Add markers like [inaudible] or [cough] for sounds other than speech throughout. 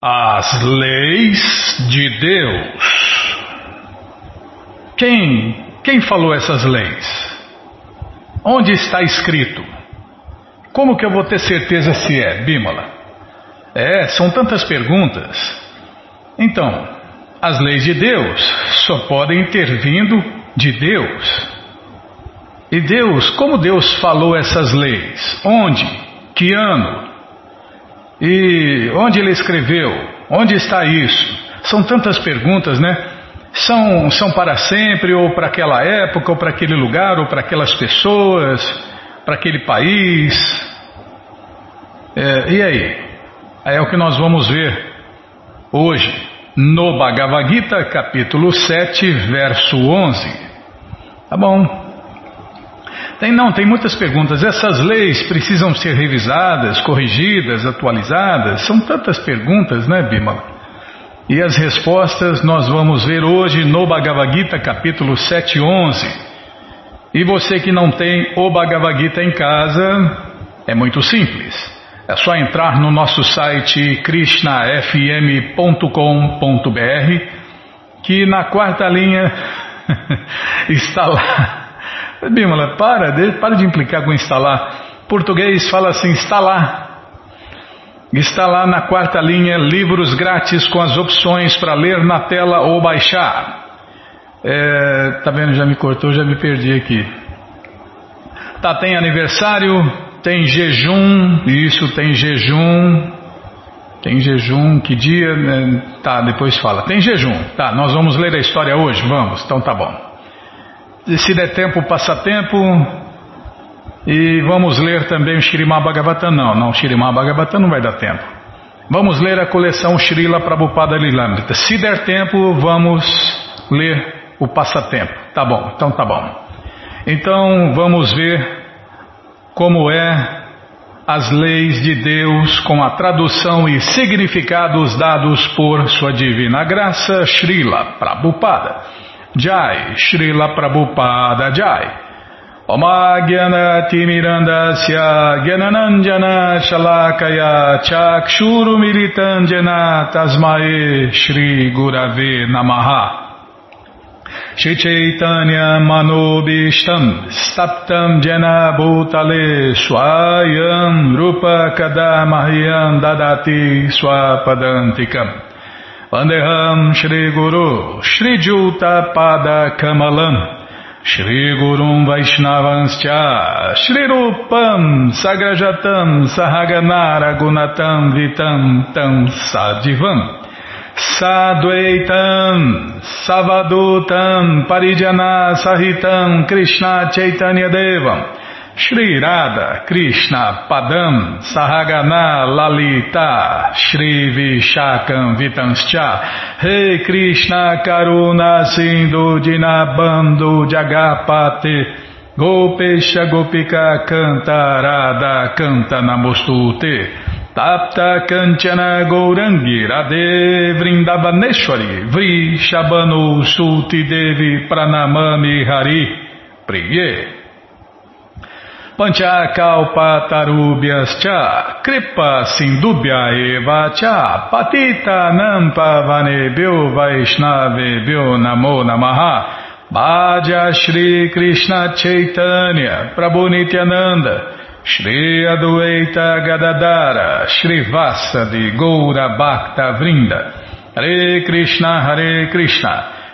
As leis de Deus. Quem, quem falou essas leis? Onde está escrito? Como que eu vou ter certeza se é, Bímola? É, são tantas perguntas. Então, as leis de Deus só podem ter vindo de Deus. E Deus, como Deus falou essas leis? Onde? Que ano? E onde ele escreveu? Onde está isso? São tantas perguntas, né? São, são para sempre, ou para aquela época, ou para aquele lugar, ou para aquelas pessoas, para aquele país. É, e aí? É o que nós vamos ver hoje no Bhagavad Gita, capítulo 7, verso 11. Tá bom. Tem não, tem muitas perguntas. Essas leis precisam ser revisadas, corrigidas, atualizadas? São tantas perguntas, né, Bimala? E as respostas nós vamos ver hoje no Bhagavad Gita, capítulo 7, 11. E você que não tem o Bhagavad Gita em casa, é muito simples. É só entrar no nosso site krishnafm.com.br que na quarta linha [laughs] está lá Bímola, para, para de implicar com instalar. Português fala assim, instalar. Está lá na quarta linha, livros grátis com as opções para ler na tela ou baixar. É, tá vendo, já me cortou, já me perdi aqui. Tá, tem aniversário, tem jejum, isso, tem jejum. Tem jejum, que dia? Né? Tá, depois fala. Tem jejum. Tá, nós vamos ler a história hoje? Vamos, então tá bom se der tempo, passatempo. E vamos ler também o Shirimá Bhagavatam. Não, não, Shirimá Bhagavatam não vai dar tempo. Vamos ler a coleção Srila Prabhupada Lilamrita. Se der tempo, vamos ler o passatempo. Tá bom, então tá bom. Então vamos ver como é as leis de Deus com a tradução e significados dados por sua divina graça Srila Prabhupada. Jai, Srila Prabhupada Jai. Oma Gyana Timirandasya Gyananandjana Shalakaya Chakshuru Militanjana Tasmae Shri Gurave Namaha Shri Chaitanya Manobishtam Staptam Jena Bhutale Vandeham Shri Guru Shri Juta Pada Kamalam. Shri Gurum Vaishnavanscha Shri Rupam Sagrajatam Sahaganara Gunatam Vitam Tam Sadivam. Sadvaitam Savadutam Parijana Sahitam Krishna Chaitanya Devam Shri Radha Krishna Padam Sahagana Lalita Shri Vishakam Vitanscha Rei Krishna Karuna Sindhu Dinabando Jagapate Gopesha Gopika Canta Radha Namostute Tapta Kanchana Gourangi Radhe Vrindavaneshwari Vri Shabanu Sulti Devi Pranamami Hari Priye Panchakalpatarubhyas cha. Kripa sindubhya eva cha. Patita nampa vanebhyo vaishnavebhyo namo namaha. Bhaja Krishna Chaitanya Prabhu Nityananda Shri Adueita Gadadara Shri Vasadi Goura Bhakta Vrinda. Hare Krishna Hare Krishna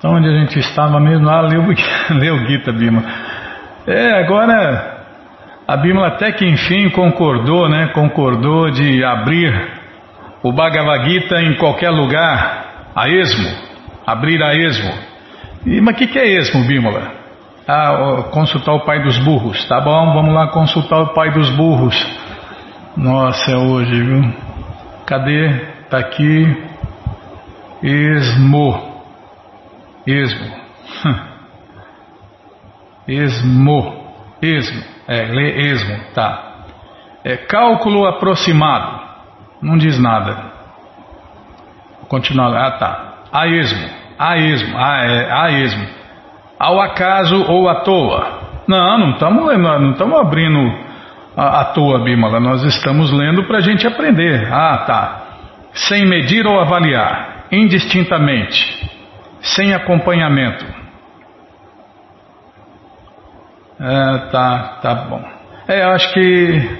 Então, onde a gente estava mesmo, lá, leu, [laughs] leu Gita, Bima. É, agora a Bíblia até que enfim concordou, né? Concordou de abrir o Bhagavad Gita em qualquer lugar, a esmo, abrir a esmo. E, mas o que, que é esmo, Bímola? Ah, consultar o pai dos burros. Tá bom, vamos lá consultar o pai dos burros. Nossa, é hoje, viu? Cadê? Tá aqui. Esmo. Esmo. Esmo. Esmo. É, lê esmo, tá. É, cálculo aproximado. Não diz nada. Continuar. Ah, tá. A esmo. A esmo. A, é, a esmo. Ao acaso ou à toa. Não, não estamos não estamos abrindo à, à toa, Bímola. Nós estamos lendo para a gente aprender. Ah, tá. Sem medir ou avaliar. Indistintamente. Sem acompanhamento. É, tá, tá bom. É, eu acho que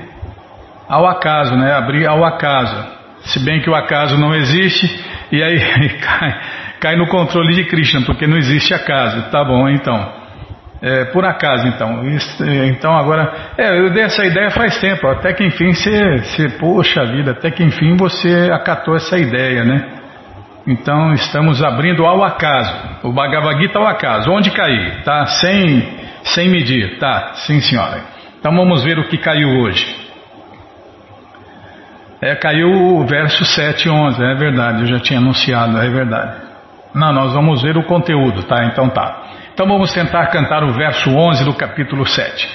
ao acaso, né? Abrir ao acaso. Se bem que o acaso não existe, e aí [laughs] cai, cai no controle de Krishna, porque não existe acaso. Tá bom, então. É, por acaso, então. Isso, então, agora. É, eu dei essa ideia faz tempo. Até que enfim você, você. Poxa vida, até que enfim você acatou essa ideia, né? Então, estamos abrindo ao acaso. O Bhagavad Gita ao acaso. Onde cair? Tá? Sem, sem medir. Tá? Sim, senhora. Então, vamos ver o que caiu hoje. É, caiu o verso 7 e 11. É verdade, eu já tinha anunciado. É verdade. Não, nós vamos ver o conteúdo, tá? Então tá. Então vamos tentar cantar o verso 11 do capítulo 7.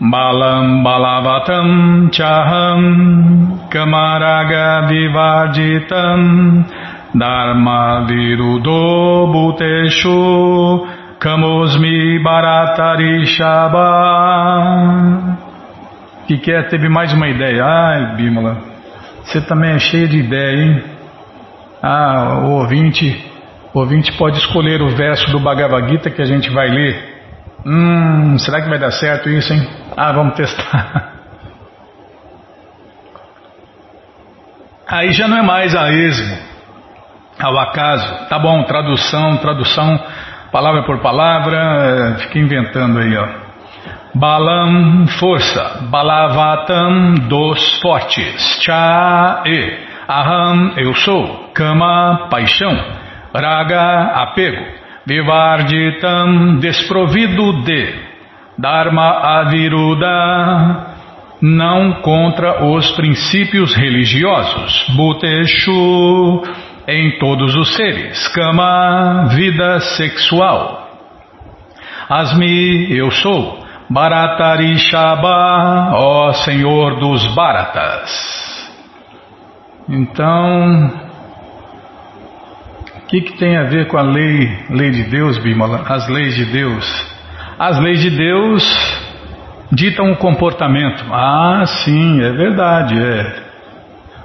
Balam balavatam chaham kamaraga vivarjitam dharma virudo bhuteshu kamosmi bharatarishabha que quer? Teve mais uma ideia. Ai, Bímola, você também é cheio de ideia, hein? Ah, o ouvinte o ouvinte pode escolher o verso do Bhagavad Gita que a gente vai ler. Hum, será que vai dar certo isso, hein? Ah, vamos testar. [laughs] Aí já não é mais a esmo, ao acaso. Tá bom, tradução, tradução, palavra por palavra, fica inventando aí, ó. Balam, força. Balavatam, dos fortes. Cha, e. Aham, eu sou. Kama, paixão. Raga, apego. Vivarditam, desprovido de. Dharma aviruda, não contra os princípios religiosos. Bhuteshu, em todos os seres. Kama, vida sexual. Asmi, eu sou. Bharatarishaba, ó Senhor dos Bharatas. Então, o que, que tem a ver com a lei, lei de Deus, Bimala? As leis de Deus. As leis de Deus ditam o comportamento. Ah, sim, é verdade. É,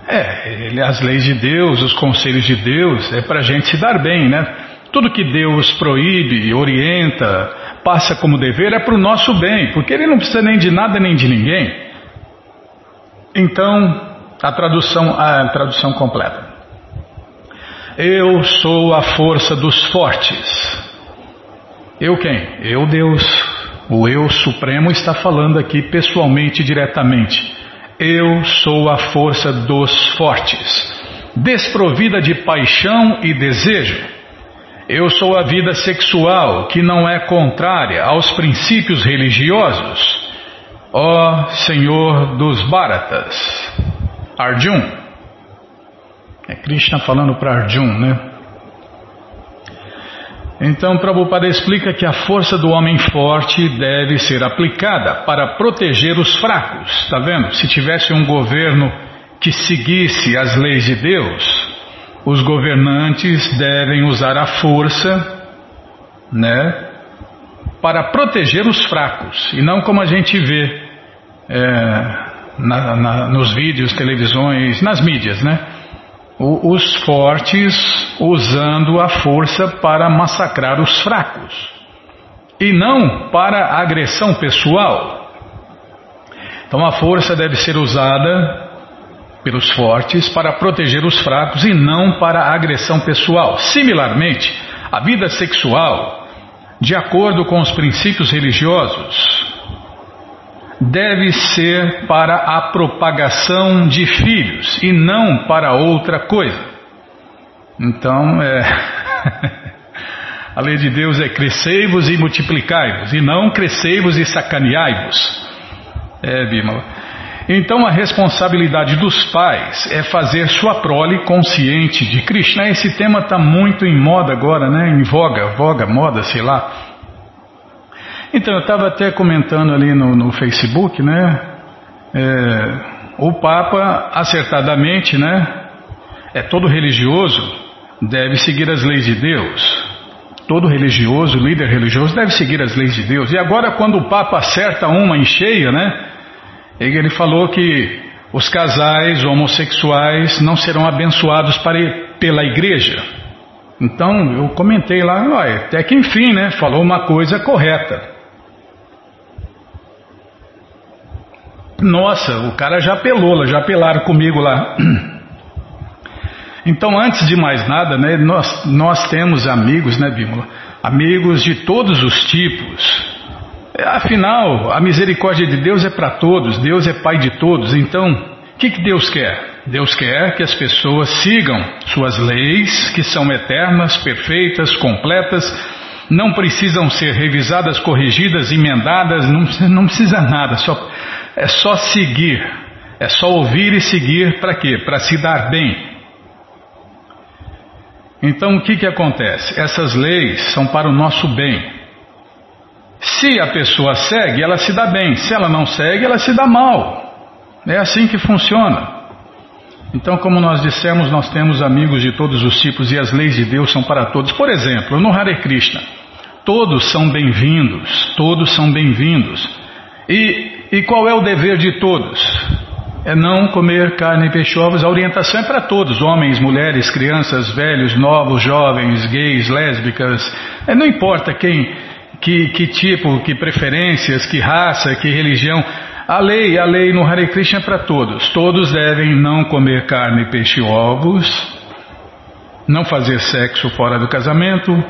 é ele, as leis de Deus, os conselhos de Deus, é para a gente se dar bem, né? Tudo que Deus proíbe, orienta, passa como dever é para o nosso bem, porque Ele não precisa nem de nada nem de ninguém. Então, a tradução, a tradução completa. Eu sou a força dos fortes. Eu quem? Eu Deus. O eu supremo está falando aqui pessoalmente, diretamente. Eu sou a força dos fortes, desprovida de paixão e desejo. Eu sou a vida sexual que não é contrária aos princípios religiosos. Ó Senhor dos Bharatas. Arjun. É Krishna falando para Arjun, né? Então, Prabhupada explica que a força do homem forte deve ser aplicada para proteger os fracos. Está vendo? Se tivesse um governo que seguisse as leis de Deus, os governantes devem usar a força, né, para proteger os fracos e não como a gente vê é, na, na, nos vídeos, televisões, nas mídias, né? Os fortes usando a força para massacrar os fracos e não para agressão pessoal. Então a força deve ser usada pelos fortes para proteger os fracos e não para agressão pessoal. Similarmente, a vida sexual, de acordo com os princípios religiosos, deve ser para a propagação de filhos e não para outra coisa. Então, é, [laughs] a lei de Deus é crescei-vos e multiplicai-vos, e não crescei-vos e sacaneai-vos. É, Bímola. Então a responsabilidade dos pais é fazer sua prole consciente de Krishna. Esse tema está muito em moda agora, né? Em voga, voga, moda, sei lá. Então eu estava até comentando ali no, no Facebook, né? É, o Papa acertadamente, né? É todo religioso deve seguir as leis de Deus. Todo religioso, líder religioso, deve seguir as leis de Deus. E agora, quando o Papa acerta uma em cheia, né? Ele falou que os casais homossexuais não serão abençoados para, pela igreja. Então eu comentei lá, até que enfim, né? Falou uma coisa correta. Nossa, o cara já apelou, já apelaram comigo lá. [clears throat] Então, antes de mais nada, né, nós, nós temos amigos, né, Bímola? Amigos de todos os tipos. É, afinal, a misericórdia de Deus é para todos, Deus é Pai de todos. Então, o que, que Deus quer? Deus quer que as pessoas sigam suas leis, que são eternas, perfeitas, completas, não precisam ser revisadas, corrigidas, emendadas, não, [laughs] não precisa nada, só, é só seguir, é só ouvir e seguir para quê? Para se dar bem. Então o que, que acontece? Essas leis são para o nosso bem. Se a pessoa segue, ela se dá bem. Se ela não segue, ela se dá mal. É assim que funciona. Então, como nós dissemos, nós temos amigos de todos os tipos e as leis de Deus são para todos. Por exemplo, no Hare Krishna, todos são bem-vindos, todos são bem-vindos. E, e qual é o dever de todos? É não comer carne e peixe ovos. A orientação é para todos: homens, mulheres, crianças, velhos, novos, jovens, gays, lésbicas. É, não importa quem que, que tipo, que preferências, que raça, que religião. A lei, a lei no Hare Krishna é para todos. Todos devem não comer carne, peixe e ovos, não fazer sexo fora do casamento,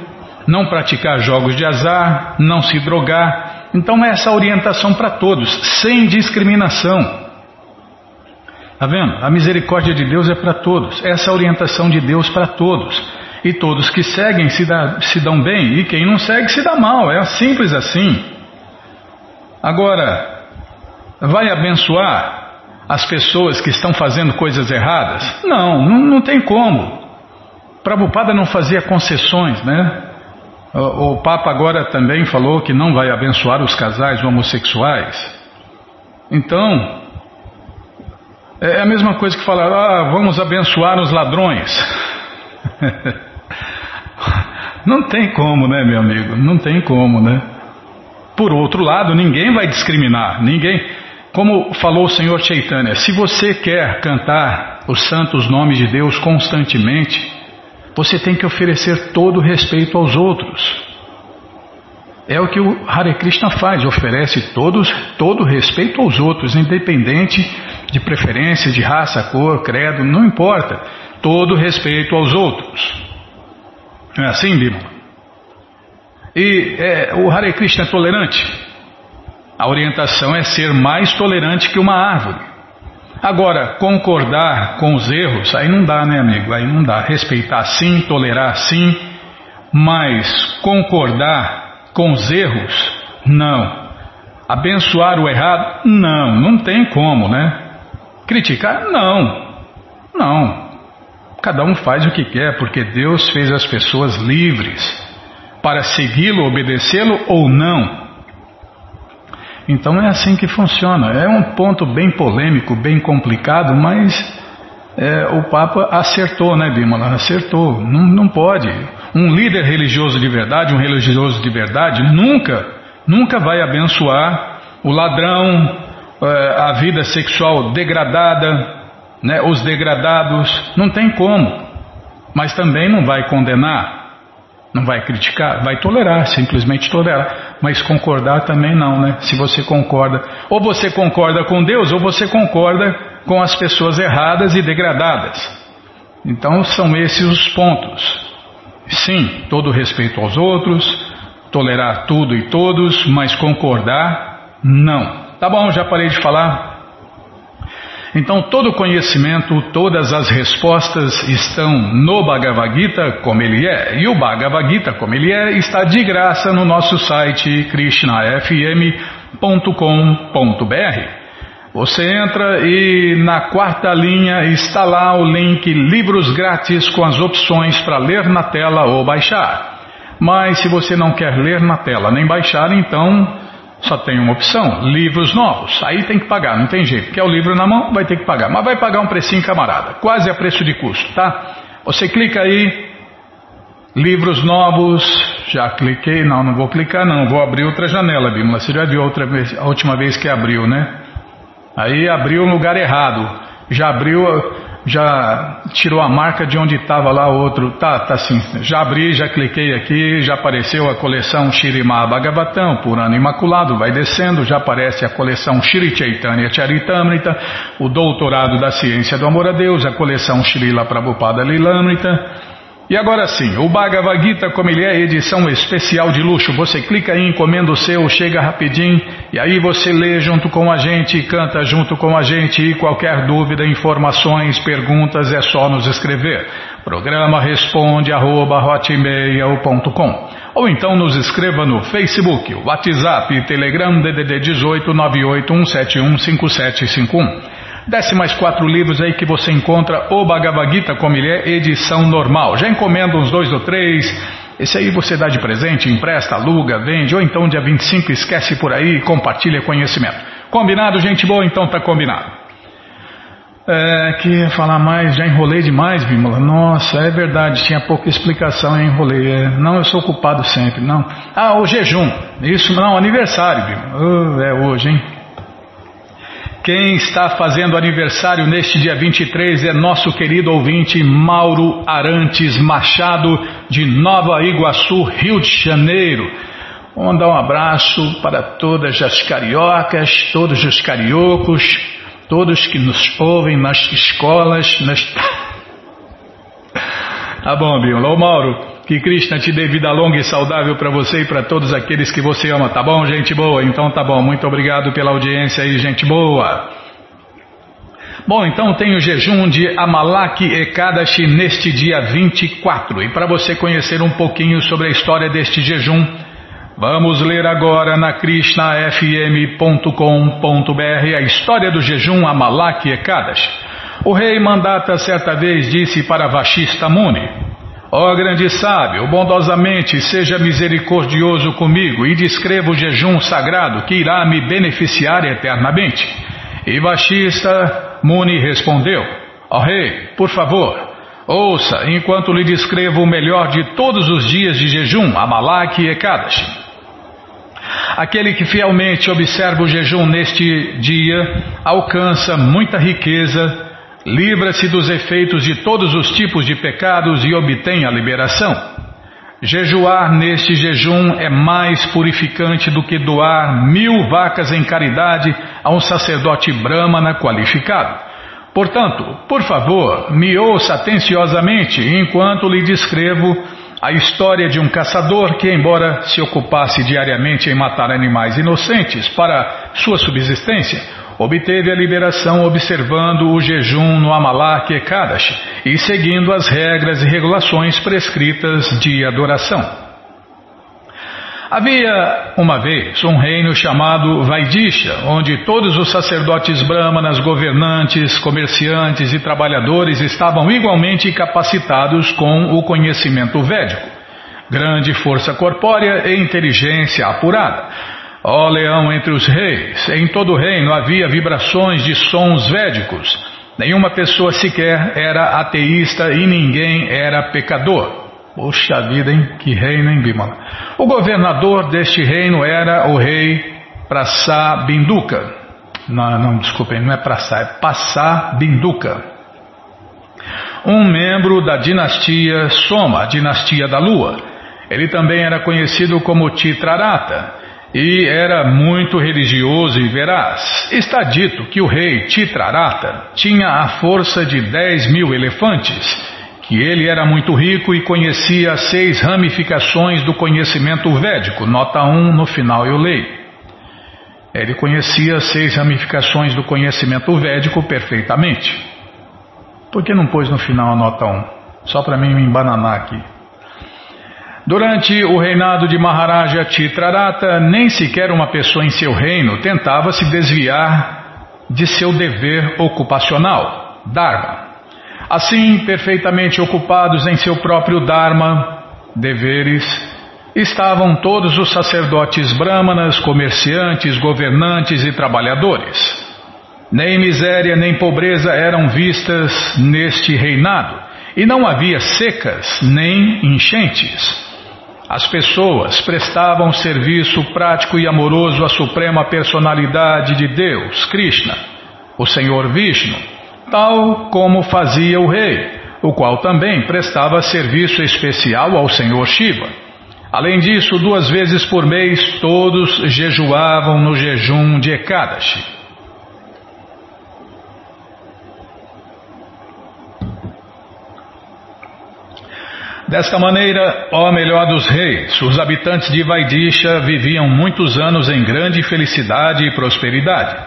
não praticar jogos de azar, não se drogar. Então, essa orientação para todos, sem discriminação. Está vendo? A misericórdia de Deus é para todos. Essa é orientação de Deus para todos. E todos que seguem se, dá, se dão bem, e quem não segue se dá mal. É simples assim. Agora, vai abençoar as pessoas que estão fazendo coisas erradas? Não, não, não tem como. Prabhupada não fazia concessões, né? O, Papa agora também falou que não vai abençoar os casais homossexuais. Então, é a mesma coisa que falar, ah, vamos abençoar os ladrões. [laughs] Não tem como, né, meu amigo? Não tem como, né? Por outro lado, ninguém vai discriminar, ninguém. Como falou o Senhor Chaitanya, se você quer cantar os santos nomes de Deus constantemente, você tem que oferecer todo o respeito aos outros. É o que o Hare Krishna faz, oferece todos, todo respeito aos outros, independente de preferência, de raça, cor, credo, não importa. Todo respeito aos outros. Não é assim, Bima? E é, o Hare Krishna é tolerante? A orientação é ser mais tolerante que uma árvore. Agora, concordar com os erros, aí não dá, né, amigo? Aí não dá. Respeitar sim, tolerar sim, mas concordar com os erros, não. Abençoar o errado, não, não tem como, né? Criticar, não, não. Cada um faz o que quer, porque Deus fez as pessoas livres para segui-lo, obedecê-lo ou não. Então é assim que funciona. É um ponto bem polêmico, bem complicado, mas é, o Papa acertou, né, Bímola? Acertou. Não, não pode. Um líder religioso de verdade, um religioso de verdade, nunca, nunca vai abençoar o ladrão, é, a vida sexual degradada, né, os degradados, não tem como. Mas também não vai condenar, não vai criticar, vai tolerar, simplesmente tolerar. Mas concordar também não, né? Se você concorda, ou você concorda com Deus, ou você concorda com as pessoas erradas e degradadas. Então são esses os pontos. Sim, todo respeito aos outros, tolerar tudo e todos, mas concordar, não. Tá bom, já parei de falar. Então, todo conhecimento, todas as respostas estão no Bhagavad Gita como ele é. E o Bhagavad Gita como ele é está de graça no nosso site krishnafm.com.br. Você entra e na quarta linha está lá o link Livros Grátis com as opções para ler na tela ou baixar. Mas se você não quer ler na tela nem baixar, então só tem uma opção: livros novos. Aí tem que pagar, não tem jeito. Quer o livro na mão, vai ter que pagar. Mas vai pagar um precinho, camarada, quase a preço de custo, tá? Você clica aí, livros novos. Já cliquei, não, não vou clicar, não. Vou abrir outra janela, Bímola. Você já viu outra vez, a última vez que abriu, né? Aí abriu no lugar errado. Já abriu, já tirou a marca de onde estava lá outro. Tá, tá assim. Já abri, já cliquei aqui, já apareceu a coleção Shirimá Bhagavatam, Purana Imaculado, vai descendo, já aparece a coleção Shri Chaitanya Charitamrita, o Doutorado da Ciência do Amor a Deus, a coleção Srila Prabhupada Lilamrita. E agora sim, o Bhagavad Gita, como ele é edição especial de luxo, você clica aí, encomenda o seu, chega rapidinho, e aí você lê junto com a gente, canta junto com a gente, e qualquer dúvida, informações, perguntas, é só nos escrever. Programa responde arroba, ou então nos escreva no Facebook, WhatsApp, Telegram, DDD 18 981715751. Desce mais quatro livros aí que você encontra o Bhagavad Gita como ele é, edição normal. Já encomenda uns dois ou três. Esse aí você dá de presente, empresta, aluga, vende, ou então dia 25 esquece por aí e compartilha conhecimento. Combinado, gente boa? Então tá combinado. É, que falar mais, já enrolei demais, Bímola. Nossa, é verdade, tinha pouca explicação, eu enrolei. É, não, eu sou ocupado sempre, não. Ah, o jejum. Isso, não, aniversário, Bímola. É hoje, hein? Quem está fazendo aniversário neste dia 23 é nosso querido ouvinte Mauro Arantes Machado, de Nova Iguaçu, Rio de Janeiro. Vamos dar um abraço para todas as cariocas, todos os cariocos, todos que nos ouvem nas escolas. Nas... [laughs] Tá bom, Bill. Ô Mauro, que Krishna te dê vida longa e saudável para você e para todos aqueles que você ama, tá bom, gente boa? Então tá bom, muito obrigado pela audiência aí, gente boa. Bom, então tem o jejum de Amalak Ekadashi neste dia 24. E para você conhecer um pouquinho sobre a história deste jejum, vamos ler agora na krishnafm.com.br a história do jejum Amalak Ekadashi. O rei Mandata certa vez disse para Vashista Muni: Ó grande sábio, bondosamente seja misericordioso comigo e descreva o jejum sagrado que irá me beneficiar eternamente. E Vashista Muni respondeu: Ó rei, por favor, ouça enquanto lhe descrevo o melhor de todos os dias de jejum, Amalak e Ekadashi. Aquele que fielmente observa o jejum neste dia alcança muita riqueza livra-se dos efeitos de todos os tipos de pecados e obtém a liberação. Jejuar neste jejum é mais purificante do que doar mil vacas em caridade a um sacerdote brahmana qualificado. Portanto, por favor, me ouça atenciosamente enquanto lhe descrevo a história de um caçador que, embora se ocupasse diariamente em matar animais inocentes para sua subsistência, obteve a liberação observando o jejum no Amalak Ekadashi e seguindo as regras e regulações prescritas de adoração. Havia uma vez um reino chamado Vaidisha, onde todos os sacerdotes brahmanas, governantes, comerciantes e trabalhadores estavam igualmente capacitados com o conhecimento védico, grande força corpórea e inteligência apurada Ó leão entre os reis, em todo o reino havia vibrações de sons védicos. Nenhuma pessoa sequer era ateísta e ninguém era pecador. Poxa vida, hein? Que reino, hein, Bimala? O governador deste reino era o rei Prasá Binduka. Não, não, desculpem, não é Prasá, é Passá Binduka. Um membro da dinastia Soma, a dinastia da lua. Ele também era conhecido como Titrarata e era muito religioso e veraz. Está dito que o rei Titrarata tinha a força de 10 mil elefantes, que ele era muito rico e conhecia as seis ramificações do conhecimento védico. Nota 1 no final eu leio. Ele conhecia as seis ramificações do conhecimento védico perfeitamente. Por que não pôs no final a nota 1? Só para mim me embananar aqui. Durante o reinado de Maharaja Titrarata, nem sequer uma pessoa em seu reino tentava se desviar de seu dever ocupacional, Dharma. Assim, perfeitamente ocupados em seu próprio Dharma, deveres, estavam todos os sacerdotes brahmanas, comerciantes, governantes e trabalhadores. Nem miséria nem pobreza eram vistas neste reinado, e não havia secas nem enchentes. As pessoas prestavam serviço prático e amoroso à suprema personalidade de Deus, Krishna, o Senhor Vishnu, tal como fazia o rei, o qual também prestava serviço especial ao Senhor Shiva. Além disso, duas vezes por mês todos jejuavam no jejum de Ekadashi. Desta maneira, ó melhor dos reis, os habitantes de Vaidisha viviam muitos anos em grande felicidade e prosperidade.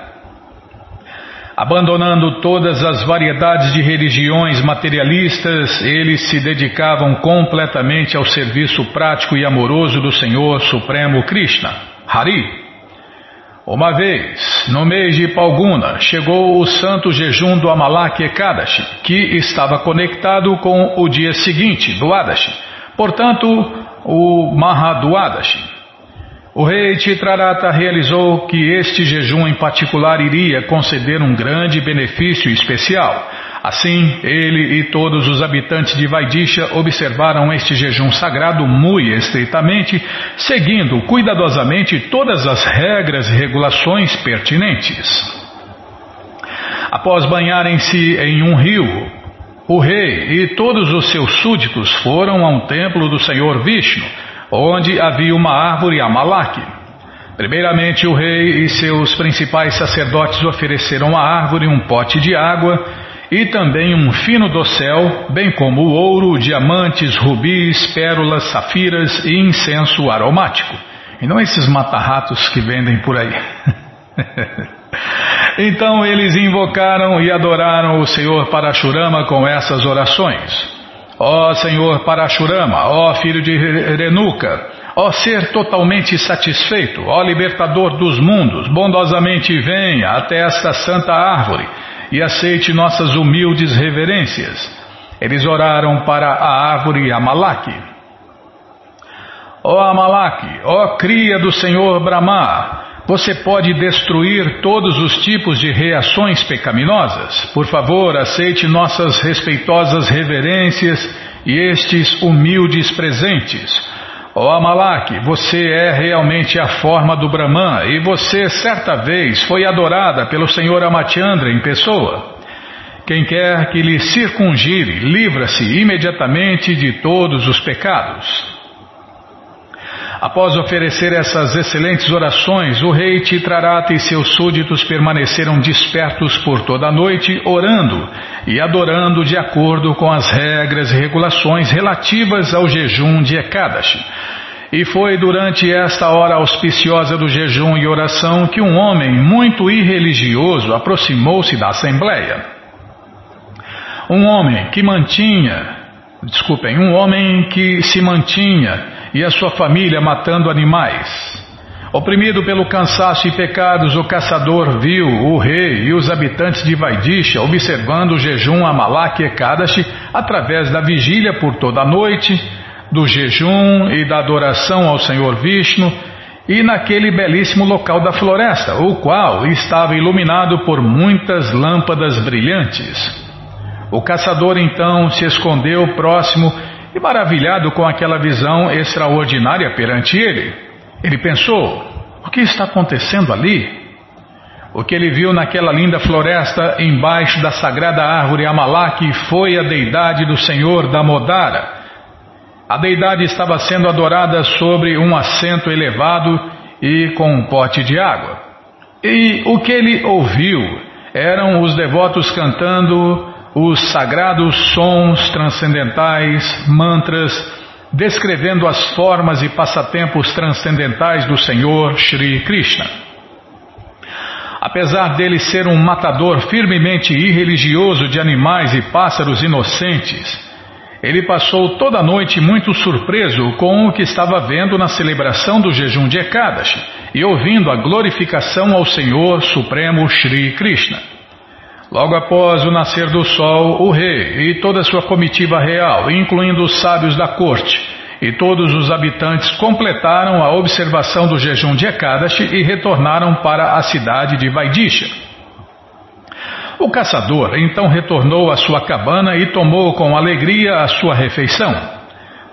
Abandonando todas as variedades de religiões materialistas, eles se dedicavam completamente ao serviço prático e amoroso do Senhor Supremo Krishna, Hari. Uma vez, no mês de Palguna, chegou o santo jejum do Amalak Ekadashi, que estava conectado com o dia seguinte, do Adashi, portanto, o Mahaduadashi. O rei Titrarata realizou que este jejum em particular iria conceder um grande benefício especial, Assim, ele e todos os habitantes de Vaidisha observaram este jejum sagrado muito estritamente, seguindo cuidadosamente todas as regras e regulações pertinentes. Após banharem-se em um rio, o rei e todos os seus súditos foram a um templo do Senhor Vishnu, onde havia uma árvore Amalaki. Primeiramente, o rei e seus principais sacerdotes ofereceram à árvore um pote de água e também um fino dossel, bem como ouro, diamantes, rubis, pérolas, safiras e incenso aromático. E não esses matarratos que vendem por aí. [laughs] então eles invocaram e adoraram o Senhor Parashurama com essas orações. Ó Senhor Parashurama, ó Filho de Renuka, ó Ser totalmente satisfeito, ó Libertador dos mundos, bondosamente venha até esta santa árvore e aceite nossas humildes reverências. Eles oraram para a árvore Amalak. Ó Amalak, ó cria do Senhor Brahma, você pode destruir todos os tipos de reações pecaminosas. Por favor, aceite nossas respeitosas reverências e estes humildes presentes. Ó oh, você é realmente a forma do Brahman e você certa vez foi adorada pelo Senhor Amatiandra em pessoa. Quem quer que lhe circungire, livra-se imediatamente de todos os pecados. Após oferecer essas excelentes orações, o rei Titrarata e seus súditos permaneceram despertos por toda a noite, orando e adorando de acordo com as regras e regulações relativas ao jejum de Ekadashi. E foi durante esta hora auspiciosa do jejum e oração que um homem muito irreligioso aproximou-se da assembleia. Um homem que mantinha, desculpem, um homem que se mantinha e a sua família matando animais. Oprimido pelo cansaço e pecados, o caçador viu o rei e os habitantes de Vaidisha observando o jejum Amalak Ekadashi através da vigília por toda a noite, do jejum e da adoração ao Senhor Vishnu, e naquele belíssimo local da floresta, o qual estava iluminado por muitas lâmpadas brilhantes. O caçador então se escondeu próximo e maravilhado com aquela visão extraordinária perante ele, ele pensou: o que está acontecendo ali? O que ele viu naquela linda floresta embaixo da sagrada árvore Amalak foi a deidade do Senhor Damodara. A deidade estava sendo adorada sobre um assento elevado e com um pote de água. E o que ele ouviu eram os devotos cantando os sagrados sons transcendentais, mantras, descrevendo as formas e passatempos transcendentais do Senhor Sri Krishna. Apesar dele ser um matador firmemente irreligioso de animais e pássaros inocentes, ele passou toda a noite muito surpreso com o que estava vendo na celebração do jejum de Ekadashi e ouvindo a glorificação ao Senhor Supremo Shri Krishna. Logo após o nascer do sol, o rei e toda a sua comitiva real, incluindo os sábios da corte e todos os habitantes, completaram a observação do jejum de Ekadashi e retornaram para a cidade de Vaidisha. O caçador então retornou à sua cabana e tomou com alegria a sua refeição.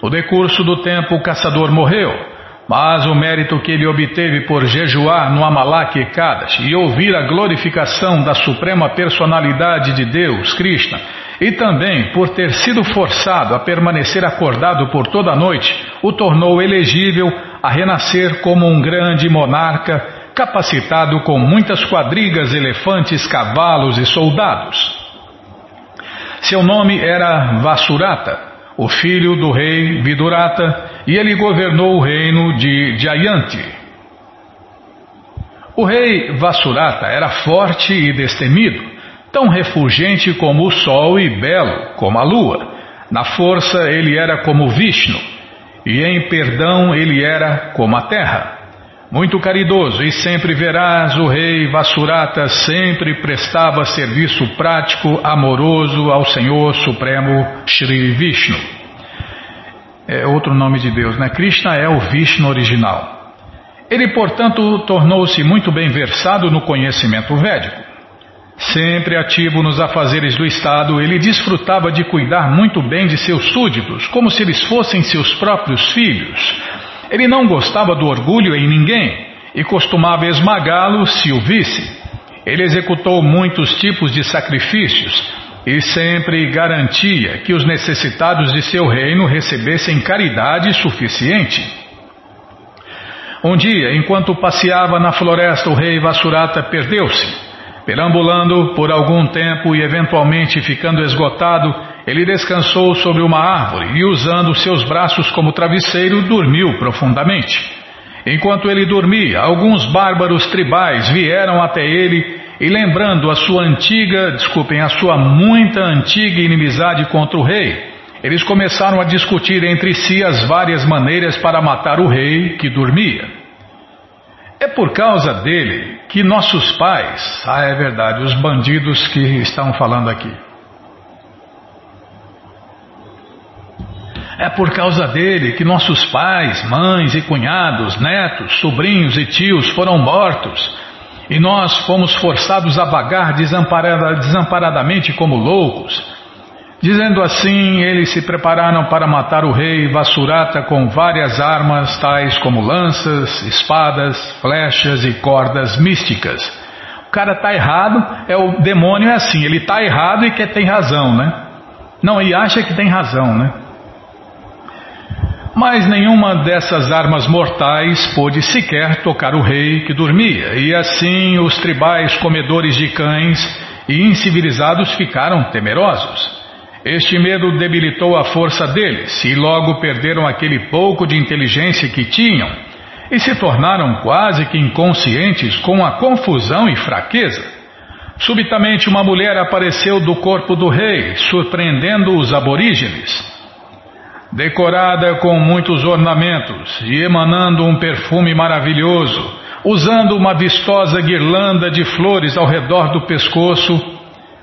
No decurso do tempo, o caçador morreu, mas o mérito que ele obteve por jejuar no Amalak Ekadash e ouvir a glorificação da suprema personalidade de Deus, Krishna, e também por ter sido forçado a permanecer acordado por toda a noite, o tornou elegível a renascer como um grande monarca capacitado com muitas quadrigas, elefantes, cavalos e soldados. Seu nome era Vasurata, o filho do rei Vidurata, e ele governou o reino de Jayanti. O rei Vasurata era forte e destemido, tão refulgente como o sol e belo como a lua. Na força ele era como Vishnu, e em perdão ele era como a terra. Muito caridoso e sempre verás, o rei Vasurata sempre prestava serviço prático, amoroso ao Senhor Supremo Shri Vishnu. É outro nome de Deus, né? Krishna é o Vishnu original. Ele, portanto, tornou-se muito bem versado no conhecimento védico. Sempre ativo nos afazeres do Estado, ele desfrutava de cuidar muito bem de seus súditos, como se eles fossem seus próprios filhos ele não gostava do orgulho em ninguém e costumava esmagá-lo se o visse. Ele executou muitos tipos de sacrifícios e sempre garantia que os necessitados de seu reino recebessem caridade suficiente. Um dia, enquanto passeava na floresta, o rei Vasurata perdeu-se. Perambulando por algum tempo e eventualmente ficando esgotado, ele descansou sobre uma árvore e, usando seus braços como travesseiro, dormiu profundamente. Enquanto ele dormia, alguns bárbaros tribais vieram até ele e, lembrando a sua antiga, desculpem, a sua muita antiga inimizade contra o rei, eles começaram a discutir entre si as várias maneiras para matar o rei que dormia. É por causa dele que nossos pais, ah, é verdade, os bandidos que estão falando aqui, É por causa dele que nossos pais, mães e cunhados, netos, sobrinhos e tios foram mortos e nós fomos forçados a vagar desamparada, desamparadamente como loucos. Dizendo assim, eles se prepararam para matar o rei Vasurata com várias armas, tais como lanças, espadas, flechas e cordas místicas. O cara está errado, é o demônio é assim, ele está errado e quer tem razão, né? Não, e acha que tem razão, né? Mas nenhuma dessas armas mortais pôde sequer tocar o rei que dormia, e assim os tribais comedores de cães e incivilizados ficaram temerosos. Este medo debilitou a força deles e logo perderam aquele pouco de inteligência que tinham e se tornaram quase que inconscientes com a confusão e fraqueza. Subitamente uma mulher apareceu do corpo do rei, surpreendendo os aborígenes decorada com muitos ornamentos e emanando um perfume maravilhoso, usando uma vistosa guirlanda de flores ao redor do pescoço,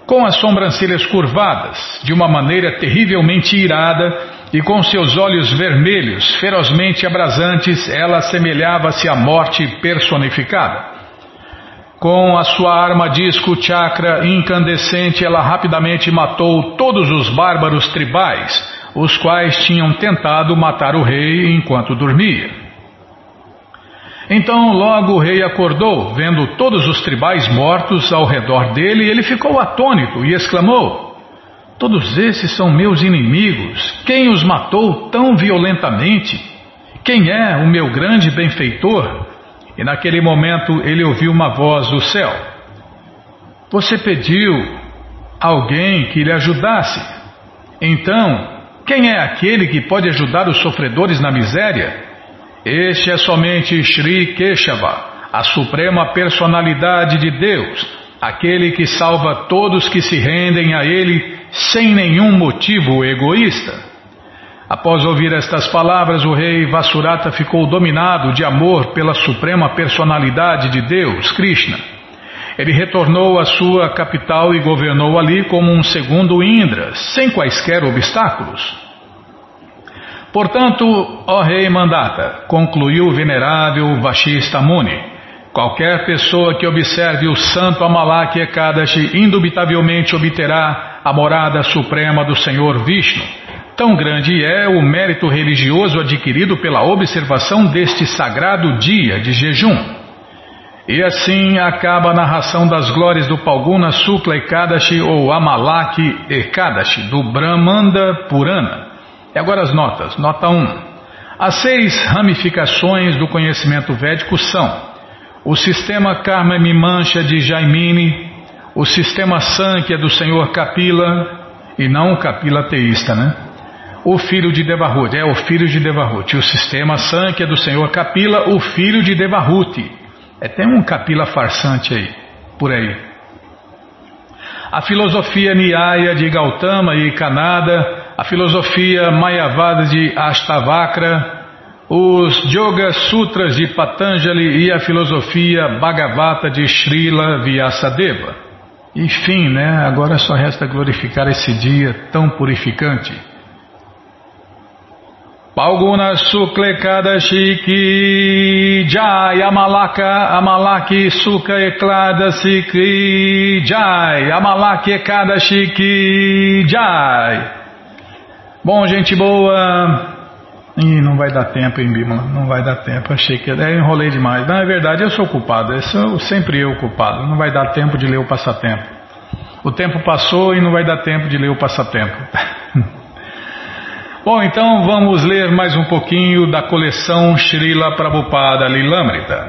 com as sobrancelhas curvadas, de uma maneira terrivelmente irada, e com seus olhos vermelhos, ferozmente abrasantes, ela assemelhava-se à morte personificada. Com a sua arma disco chakra incandescente, ela rapidamente matou todos os bárbaros tribais, os quais tinham tentado matar o rei enquanto dormia. Então logo o rei acordou, vendo todos os tribais mortos ao redor dele, ele ficou atônito e exclamou: Todos esses são meus inimigos. Quem os matou tão violentamente? Quem é o meu grande benfeitor? E naquele momento ele ouviu uma voz do céu: Você pediu alguém que lhe ajudasse. Então quem é aquele que pode ajudar os sofredores na miséria? Este é somente Sri Keshava, a suprema personalidade de Deus, aquele que salva todos que se rendem a Ele sem nenhum motivo egoísta. Após ouvir estas palavras, o rei Vasurata ficou dominado de amor pela suprema personalidade de Deus, Krishna. Ele retornou à sua capital e governou ali como um segundo Indra, sem quaisquer obstáculos. Portanto, ó rei Mandata, concluiu o venerável Vashista Muni, qualquer pessoa que observe o santo Amalak Ekadashi indubitavelmente obterá a morada suprema do Senhor Vishnu Tão grande é o mérito religioso adquirido pela observação deste sagrado dia de jejum. E assim acaba a narração das glórias do Palguna Sukla Ekadashi ou Amalaki Ekadashi do Brahmanda Purana. E agora as notas. Nota 1. As seis ramificações do conhecimento védico são o sistema Karma Mimancha de Jaimini, o sistema Sankhya do Senhor Kapila, e não o Kapila teísta, né? o filho de Devahuti, é o filho de Devahuti. O sistema Sankhya do senhor Kapila, o filho de Devahuti. É, tem um Kapila farsante aí, por aí. A filosofia Nyaya de Gautama e Kanada, a filosofia Mayavada de Astavakra, os Yoga Sutras de Patanjali e a filosofia Bhagavata de Srila Vyasadeva. Enfim, né, agora só resta glorificar esse dia tão purificante. Palguna Suklekadashi ki Jai Amalaka Amalaki Sukha Ekladasi ki Jai Amalaki Ekadashi ki Jai Bom, gente boa. Ih, não vai dar tempo, hein, Bímola? Não vai dar tempo. Achei que eu enrolei demais. Não, é verdade, eu sou culpado. Eu sou sempre eu culpado. Não vai dar tempo de ler o passatempo. O tempo passou e não vai dar tempo de ler o passatempo. [laughs] Bom, então vamos ler mais um pouquinho da coleção Srila Prabhupada Lilamrita.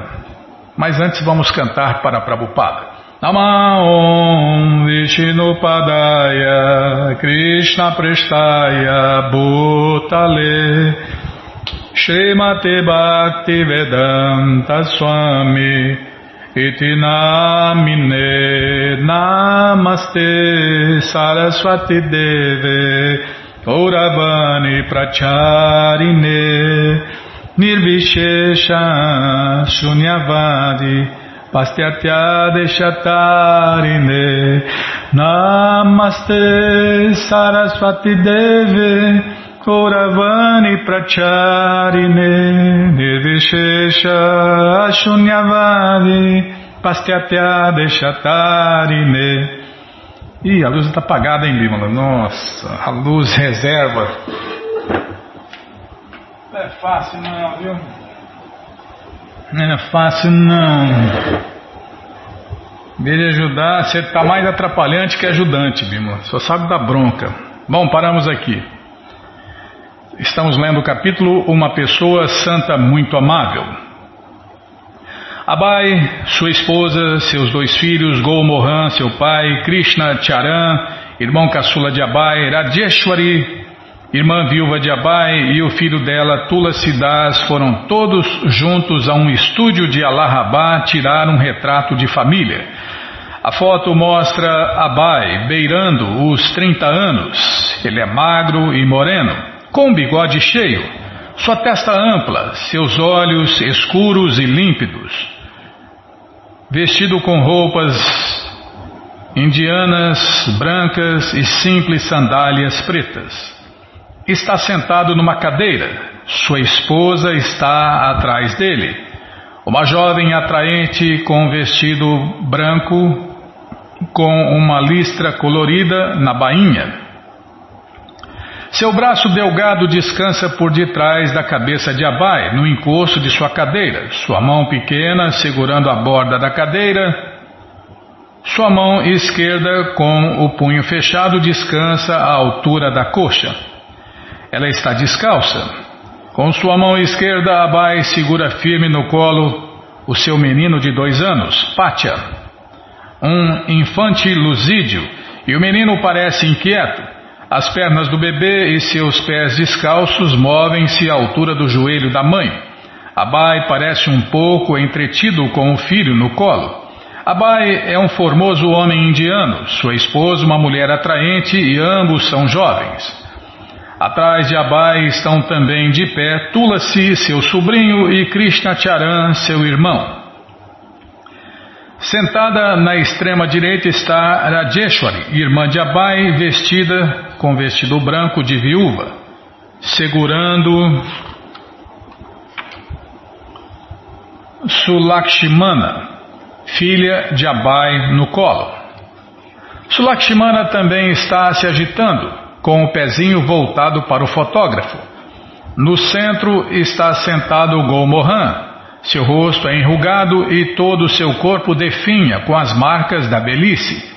Mas antes vamos cantar para Prabhupada. Namaon Vishnu Padaya Krishna Prestaya Bhutale Srimate Bhakti Vedanta Swami Iti Namine Namaste Saraswati Deve Gauravani Pracharine Nirvishesha Shunyavadi Pastyatya Deshatarine. Namaste Saraswati Deve Gauravani Pracharine Nirvishesha Shunyavadi Pastyatya Deshatarine Ih, a luz está apagada, hein, Bímola? Nossa, a luz reserva. Não é fácil não, viu? Não é fácil não. Em vez de ajudar, você está mais atrapalhante que ajudante, Bímola. Só sabe da bronca. Bom, paramos aqui. Estamos lendo o capítulo Uma Pessoa Santa Muito Amável. Abai, sua esposa, seus dois filhos, Golmohan, seu pai, Krishna Charan, irmão caçula de Abai, Rajeshwari, irmã viúva de Abai e o filho dela, Tulasidas, foram todos juntos a um estúdio de Allahabad tirar um retrato de família. A foto mostra Abai beirando os 30 anos. Ele é magro e moreno, com bigode cheio sua testa ampla, seus olhos escuros e límpidos, vestido com roupas indianas, brancas e simples sandálias pretas. Está sentado numa cadeira, sua esposa está atrás dele. Uma jovem atraente com vestido branco com uma listra colorida na bainha. Seu braço delgado descansa por detrás da cabeça de Abai, no encosto de sua cadeira, sua mão pequena segurando a borda da cadeira. Sua mão esquerda, com o punho fechado, descansa à altura da coxa. Ela está descalça. Com sua mão esquerda, Abai segura firme no colo o seu menino de dois anos, Pátia, um infante luzídio, e o menino parece inquieto. As pernas do bebê e seus pés descalços movem-se à altura do joelho da mãe. Abai parece um pouco entretido com o filho no colo. Abai é um formoso homem indiano, sua esposa uma mulher atraente e ambos são jovens. Atrás de Abai estão também de pé Tulasi, seu sobrinho, e Krishna Charan, seu irmão. Sentada na extrema direita está Rajeshwari, irmã de Abai, vestida com vestido branco de viúva, segurando Sulakshmana, filha de Abai, no colo. Sulakshmana também está se agitando, com o pezinho voltado para o fotógrafo. No centro está sentado Golmohan, seu rosto é enrugado e todo o seu corpo definha com as marcas da velhice.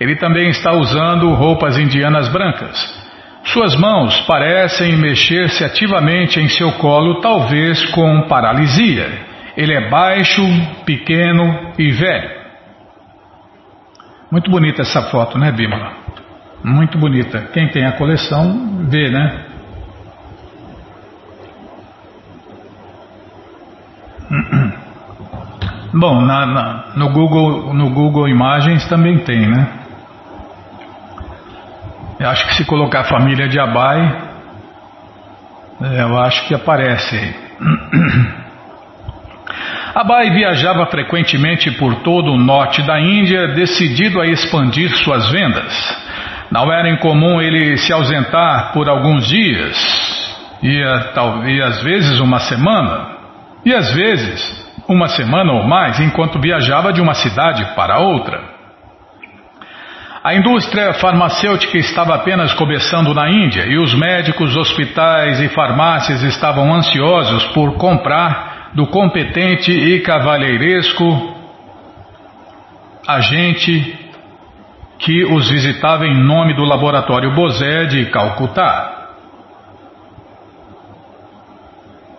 Ele também está usando roupas indianas brancas. Suas mãos parecem mexer-se ativamente em seu colo, talvez com paralisia. Ele é baixo, pequeno e velho. Muito bonita essa foto, né, Bímola? Muito bonita. Quem tem a coleção vê, né? [clears throat] Bom, na, na, no, Google, no Google Imagens também tem, né? Eu acho que se colocar a família de Abai, é, eu acho que aparece aí. [clears throat] Abai viajava frequentemente por todo o norte da Índia, decidido a expandir suas vendas. Não era incomum ele se ausentar por alguns dias, ia, talvez às vezes uma semana, e às vezes uma semana ou mais enquanto viajava de uma cidade para outra. A indústria farmacêutica estava apenas começando na Índia e os médicos, hospitais e farmácias estavam ansiosos por comprar do competente e cavalheiresco agente que os visitava em nome do laboratório Bozé de Calcutá.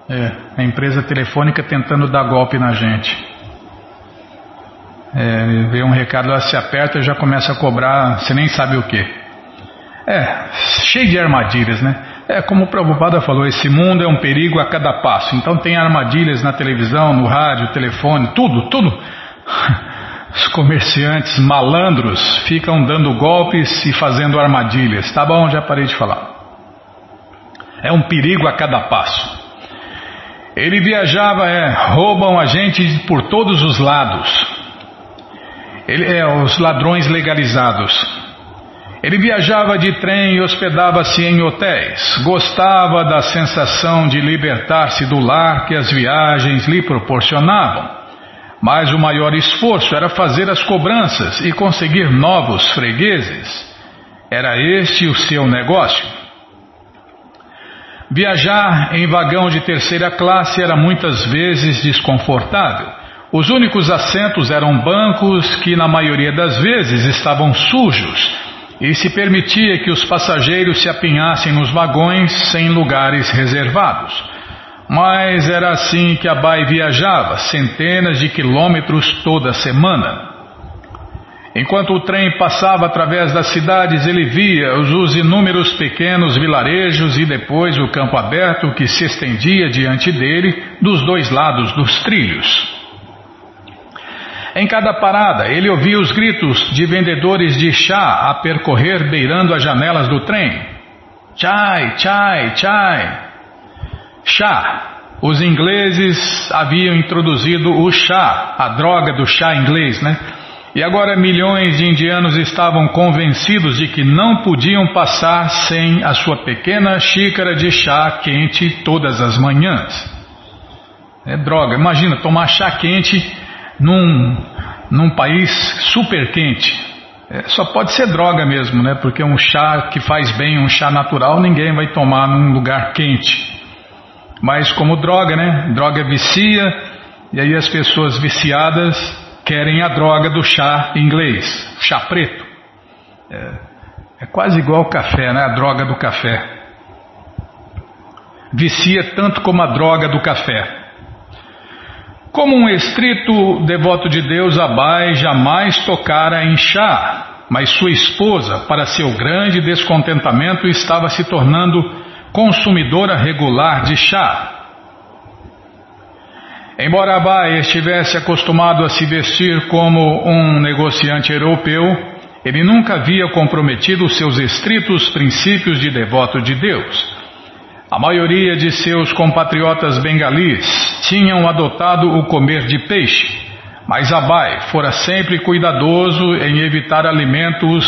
É, a empresa telefônica tentando dar golpe na gente. É, vê um recado lá, se aperta e já começa a cobrar, você nem sabe o que. É, cheio de armadilhas, né? É como o Prabhupada falou, esse mundo é um perigo a cada passo. Então tem armadilhas na televisão, no rádio, telefone, tudo, tudo. [laughs] Os comerciantes malandros ficam dando golpes e fazendo armadilhas. Tá bom, já parei de falar. É um perigo a cada passo. Ele viajava, é, roubam a gente por todos os lados. Ele, é, os ladrões legalizados. Ele viajava de trem e hospedava-se em hotéis. Gostava da sensação de libertar-se do lar que as viagens lhe proporcionavam. Mas o maior esforço era fazer as cobranças e conseguir novos fregueses. Era este o seu negócio. Viajar em vagão de terceira classe era muitas vezes desconfortável. Os únicos assentos eram bancos que, na maioria das vezes, estavam sujos e se permitia que os passageiros se apinhassem nos vagões sem lugares reservados. Mas era assim que a Bai viajava, centenas de quilômetros toda semana. Enquanto o trem passava através das cidades, ele via os inúmeros pequenos vilarejos e depois o campo aberto que se estendia diante dele dos dois lados dos trilhos. Em cada parada, ele ouvia os gritos de vendedores de chá a percorrer beirando as janelas do trem. Chai, chai, chai. Chá. Os ingleses haviam introduzido o chá, a droga do chá inglês, né? E agora milhões de indianos estavam convencidos de que não podiam passar sem a sua pequena xícara de chá quente todas as manhãs. É droga, imagina tomar chá quente num, num país super quente. É, só pode ser droga mesmo, né? Porque um chá que faz bem, um chá natural, ninguém vai tomar num lugar quente. Mas como droga, né? Droga vicia, e aí as pessoas viciadas querem a droga do chá inglês, chá preto. É, é quase igual ao café, né? A droga do café. Vicia tanto como a droga do café. Como um estrito devoto de Deus, Abai jamais tocara em chá, mas sua esposa, para seu grande descontentamento, estava se tornando consumidora regular de chá. Embora Abai estivesse acostumado a se vestir como um negociante europeu, ele nunca havia comprometido seus estritos princípios de devoto de Deus. A maioria de seus compatriotas bengalis tinham adotado o comer de peixe, mas Abai fora sempre cuidadoso em evitar alimentos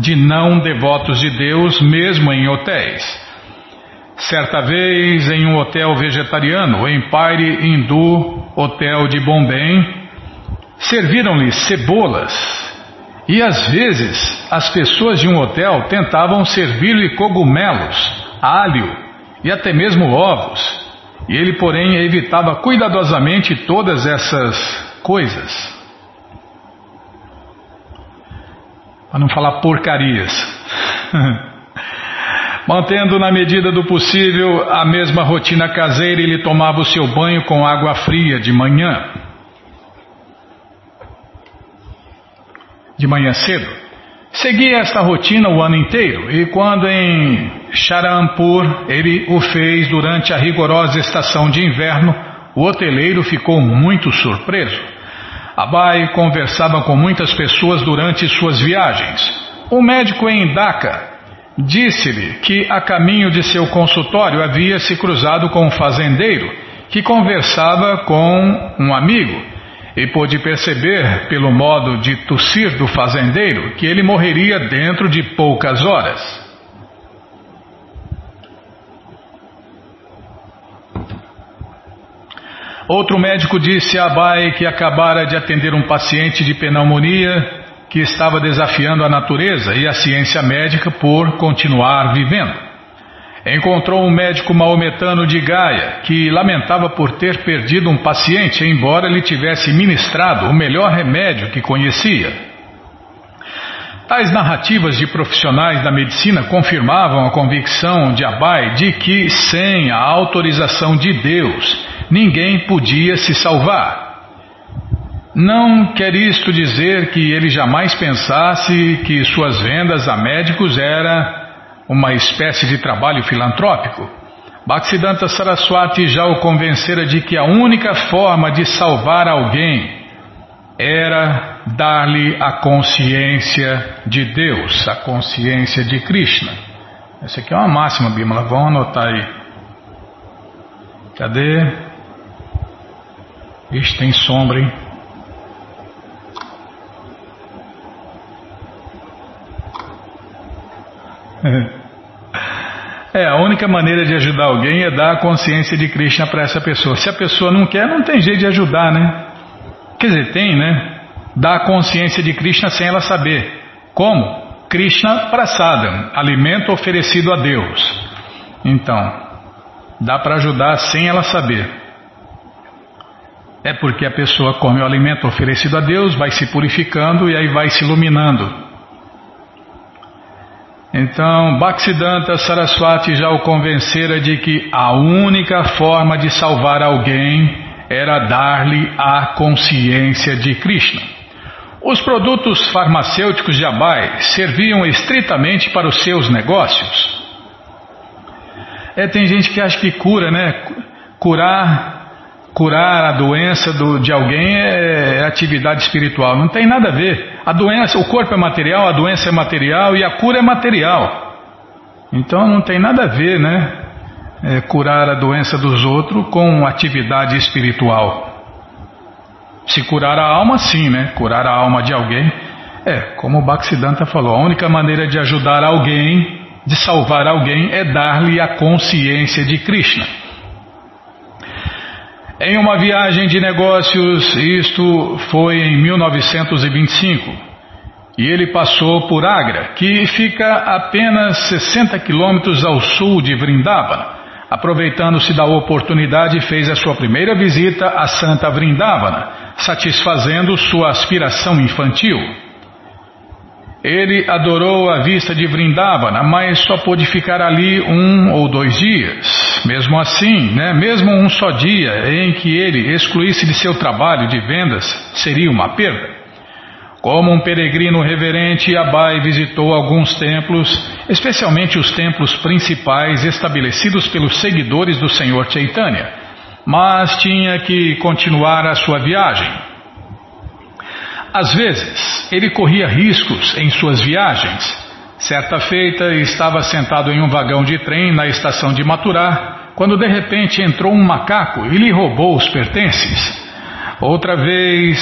de não devotos de Deus, mesmo em hotéis. Certa vez, em um hotel vegetariano, Empire Hindu Hotel de Bombay, serviram-lhe cebolas. E às vezes, as pessoas de um hotel tentavam servir-lhe cogumelos, alho e até mesmo ovos. E ele, porém, evitava cuidadosamente todas essas coisas. Para não falar porcarias. [laughs] Mantendo na medida do possível a mesma rotina caseira, ele tomava o seu banho com água fria de manhã. De manhã cedo. Seguia esta rotina o ano inteiro e quando em Charampur ele o fez durante a rigorosa estação de inverno, o hoteleiro ficou muito surpreso. Abai conversava com muitas pessoas durante suas viagens. O médico em Dhaka disse-lhe que a caminho de seu consultório havia se cruzado com um fazendeiro que conversava com um amigo e pôde perceber, pelo modo de tossir do fazendeiro, que ele morreria dentro de poucas horas. Outro médico disse a Abai que acabara de atender um paciente de pneumonia que estava desafiando a natureza e a ciência médica por continuar vivendo. Encontrou um médico maometano de Gaia que lamentava por ter perdido um paciente, embora lhe tivesse ministrado o melhor remédio que conhecia. Tais narrativas de profissionais da medicina confirmavam a convicção de Abai de que, sem a autorização de Deus, ninguém podia se salvar. Não quer isto dizer que ele jamais pensasse que suas vendas a médicos era uma espécie de trabalho filantrópico. Bhaktisiddhanta Saraswati já o convencera de que a única forma de salvar alguém era dar-lhe a consciência de Deus, a consciência de Krishna. Essa aqui é uma máxima, Bimala. Vamos anotar aí. Cadê? Ixi, tem sombra, hein? [laughs] É, a única maneira de ajudar alguém é dar a consciência de Krishna para essa pessoa. Se a pessoa não quer, não tem jeito de ajudar, né? Quer dizer, tem, né? Dar a consciência de Krishna sem ela saber. Como? Krishna Prasadam, alimento oferecido a Deus. Então, dá para ajudar sem ela saber. É porque a pessoa come o alimento oferecido a Deus, vai se purificando e aí vai se iluminando. Então, Bhaktisiddhanta Saraswati já o convencera de que a única forma de salvar alguém era dar-lhe a consciência de Krishna. Os produtos farmacêuticos de Abai serviam estritamente para os seus negócios. É, tem gente que acha que cura, né? Curar curar a doença do, de alguém é, é, atividade espiritual. Não tem nada a ver. A doença, o corpo é material, a doença é material e a cura é material. Então não tem nada a ver, né? É, curar a doença dos outros com atividade espiritual. Se curar a alma, sim, né? Curar a alma de alguém. É, como o Bhaktisiddhanta falou, a única maneira de ajudar alguém, de salvar alguém, é dar-lhe a consciência de Krishna. Em uma viagem de negócios, isto foi em 1925, e ele passou por Agra, que fica apenas 60 quilômetros ao sul de Vrindavana. Aproveitando-se da oportunidade, fez a sua primeira visita a Santa Vrindavana, satisfazendo sua aspiração infantil. Ele adorou a vista de Vrindavana, mas só pôde ficar ali um ou dois dias. Mesmo assim, né, mesmo um só dia em que ele excluísse de seu trabalho de vendas, seria uma perda. Como um peregrino reverente, Abai visitou alguns templos, especialmente os templos principais estabelecidos pelos seguidores do Senhor Chaitanya, mas tinha que continuar a sua viagem. Às vezes, ele corria riscos em suas viagens. Certa feita, estava sentado em um vagão de trem na estação de Maturá, quando de repente entrou um macaco e lhe roubou os pertences. Outra vez,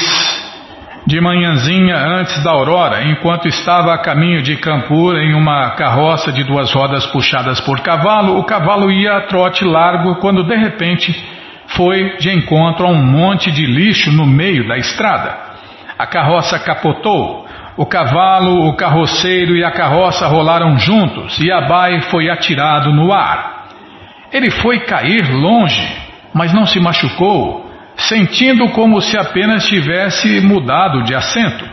de manhãzinha antes da aurora, enquanto estava a caminho de Campur em uma carroça de duas rodas puxadas por cavalo, o cavalo ia a trote largo quando de repente foi de encontro a um monte de lixo no meio da estrada. A carroça capotou. O cavalo, o carroceiro e a carroça rolaram juntos e Abai foi atirado no ar. Ele foi cair longe, mas não se machucou, sentindo como se apenas tivesse mudado de assento.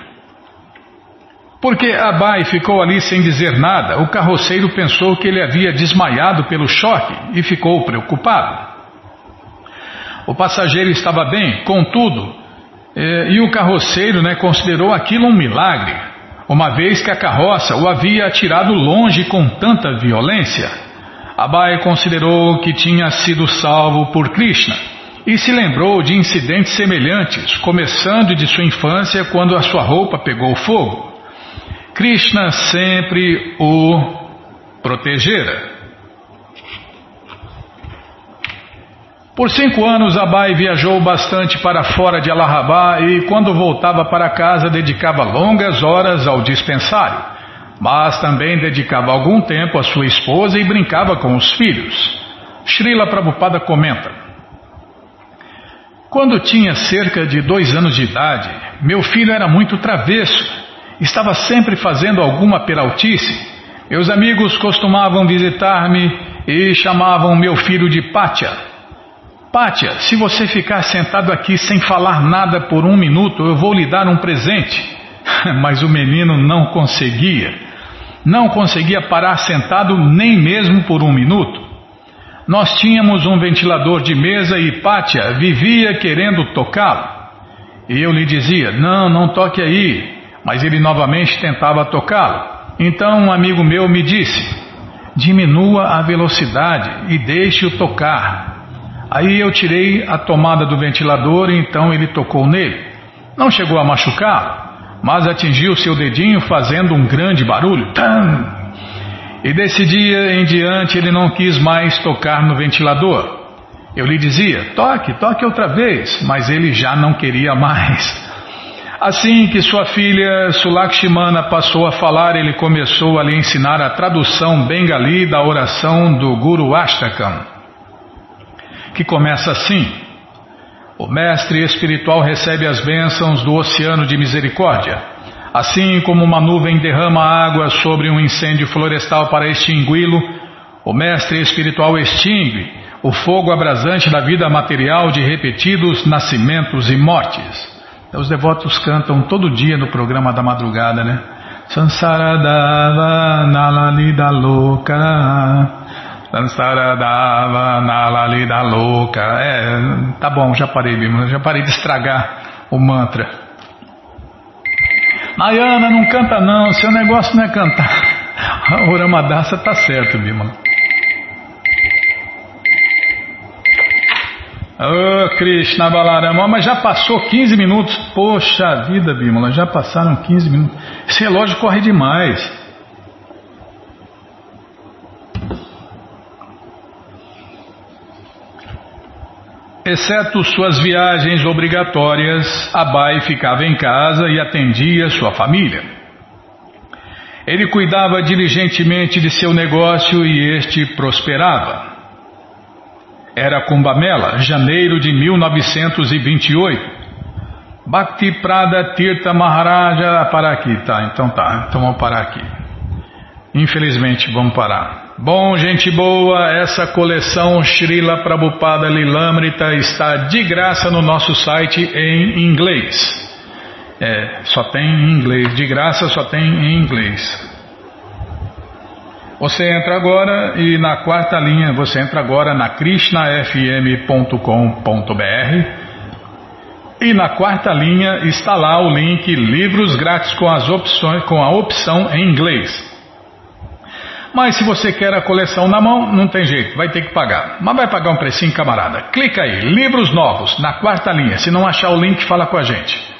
Porque Abai ficou ali sem dizer nada, o carroceiro pensou que ele havia desmaiado pelo choque e ficou preocupado. O passageiro estava bem, contudo, e o carroceiro né, considerou aquilo um milagre, uma vez que a carroça o havia atirado longe com tanta violência. Abai considerou que tinha sido salvo por Krishna e se lembrou de incidentes semelhantes, começando de sua infância quando a sua roupa pegou fogo. Krishna sempre o protegera. Por cinco anos, Abai viajou bastante para fora de Allahabad e, quando voltava para casa, dedicava longas horas ao dispensário, mas também dedicava algum tempo à sua esposa e brincava com os filhos. Srila Prabhupada comenta: Quando tinha cerca de dois anos de idade, meu filho era muito travesso, estava sempre fazendo alguma peraltice. Meus amigos costumavam visitar-me e chamavam meu filho de Pátia. Pátia, se você ficar sentado aqui sem falar nada por um minuto, eu vou lhe dar um presente. [laughs] Mas o menino não conseguia. Não conseguia parar sentado nem mesmo por um minuto. Nós tínhamos um ventilador de mesa e Pátia vivia querendo tocá-lo. E eu lhe dizia: Não, não toque aí. Mas ele novamente tentava tocá-lo. Então um amigo meu me disse: Diminua a velocidade e deixe-o tocar. Aí eu tirei a tomada do ventilador e então ele tocou nele. Não chegou a machucá-lo, mas atingiu seu dedinho fazendo um grande barulho. Tam! E desse dia em diante ele não quis mais tocar no ventilador. Eu lhe dizia, toque, toque outra vez, mas ele já não queria mais. Assim que sua filha Sulakshmana passou a falar, ele começou a lhe ensinar a tradução bengali da oração do Guru Ashtakam que começa assim: O mestre espiritual recebe as bênçãos do oceano de misericórdia. Assim como uma nuvem derrama água sobre um incêndio florestal para extingui-lo, o mestre espiritual extingue o fogo abrasante da vida material de repetidos nascimentos e mortes. Os devotos cantam todo dia no programa da madrugada, né? Sansaradava nalalida louca Dansaradava nalalida louca. É, tá bom, já parei, Bima, já parei de estragar o mantra. Nayana, não canta não, seu negócio não é cantar. O Ramadassa tá certo, Bima. Oh, Krishna Balarama, mas já passou 15 minutos. Poxa vida, Bimala, já passaram 15 minutos. Esse relógio corre demais. Exceto suas viagens obrigatórias, Abai ficava em casa e atendia sua família. Ele cuidava diligentemente de seu negócio e este prosperava. Era Kumbamela, janeiro de 1928. Bhakti Prada Tirtha Maharaja. Parar aqui, tá? Então tá, então vamos parar aqui. Infelizmente, vamos parar. Bom, gente boa, essa coleção Srila Prabhupada Lilamrita está de graça no nosso site em inglês. É, só tem em inglês, de graça só tem em inglês. Você entra agora e na quarta linha você entra agora na krishnafm.com.br e na quarta linha está lá o link livros grátis com as opções com a opção em inglês. Mas se você quer a coleção na mão, não tem jeito, vai ter que pagar. Mas vai pagar um precinho, camarada. Clica aí, livros novos, na quarta linha. Se não achar o link, fala com a gente.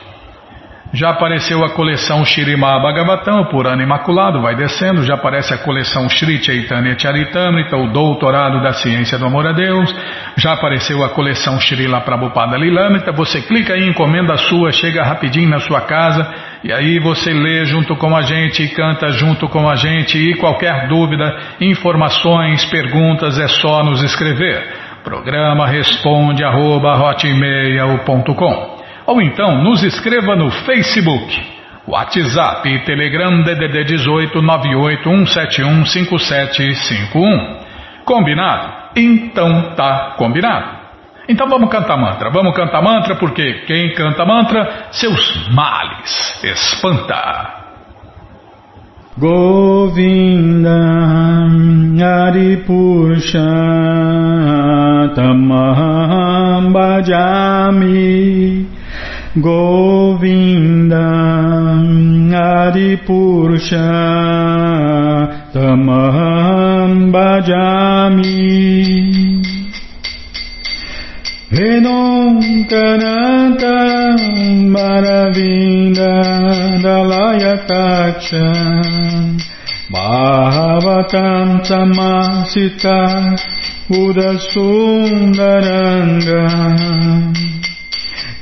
Já apareceu a coleção Shirimá Bhagavatam, o Purana Imaculado, vai descendo. Já aparece a coleção Sri Chaitanya Charitamrita, o Doutorado da Ciência do Amor a Deus. Já apareceu a coleção Srila Prabhupada Lilamrita. Você clica aí, encomenda a sua, chega rapidinho na sua casa e aí você lê junto com a gente e canta junto com a gente. E qualquer dúvida, informações, perguntas, é só nos escrever. Programa responde arroba, ou então nos escreva no Facebook, WhatsApp e Telegram DDD 18 981715751. Combinado? Então tá combinado. Então vamos cantar mantra. Vamos cantar mantra porque quem canta mantra, seus males espanta. Govinda Aripurusha Tamaham Bhajami Govinda Adipurusha Tamaham Bhajami Vedankanakam Maravinda Dalayakacham Bhavatam Samasita Udasundarangam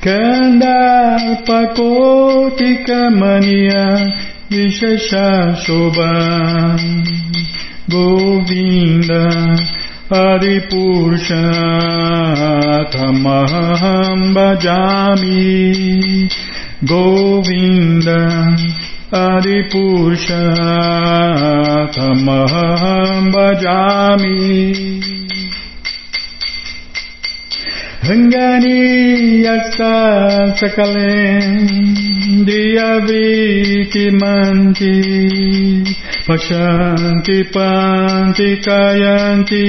Kandarpakotikamaniya Visheshashobam Govinda हरिपुरुषाथमहं भजामि गोविन्द हरिपुरुषाथमहं भजामि शृङ्गारीयसा सकलेन्द्रियवीतिमन्ति पशन्ति पान्ति कायन्ति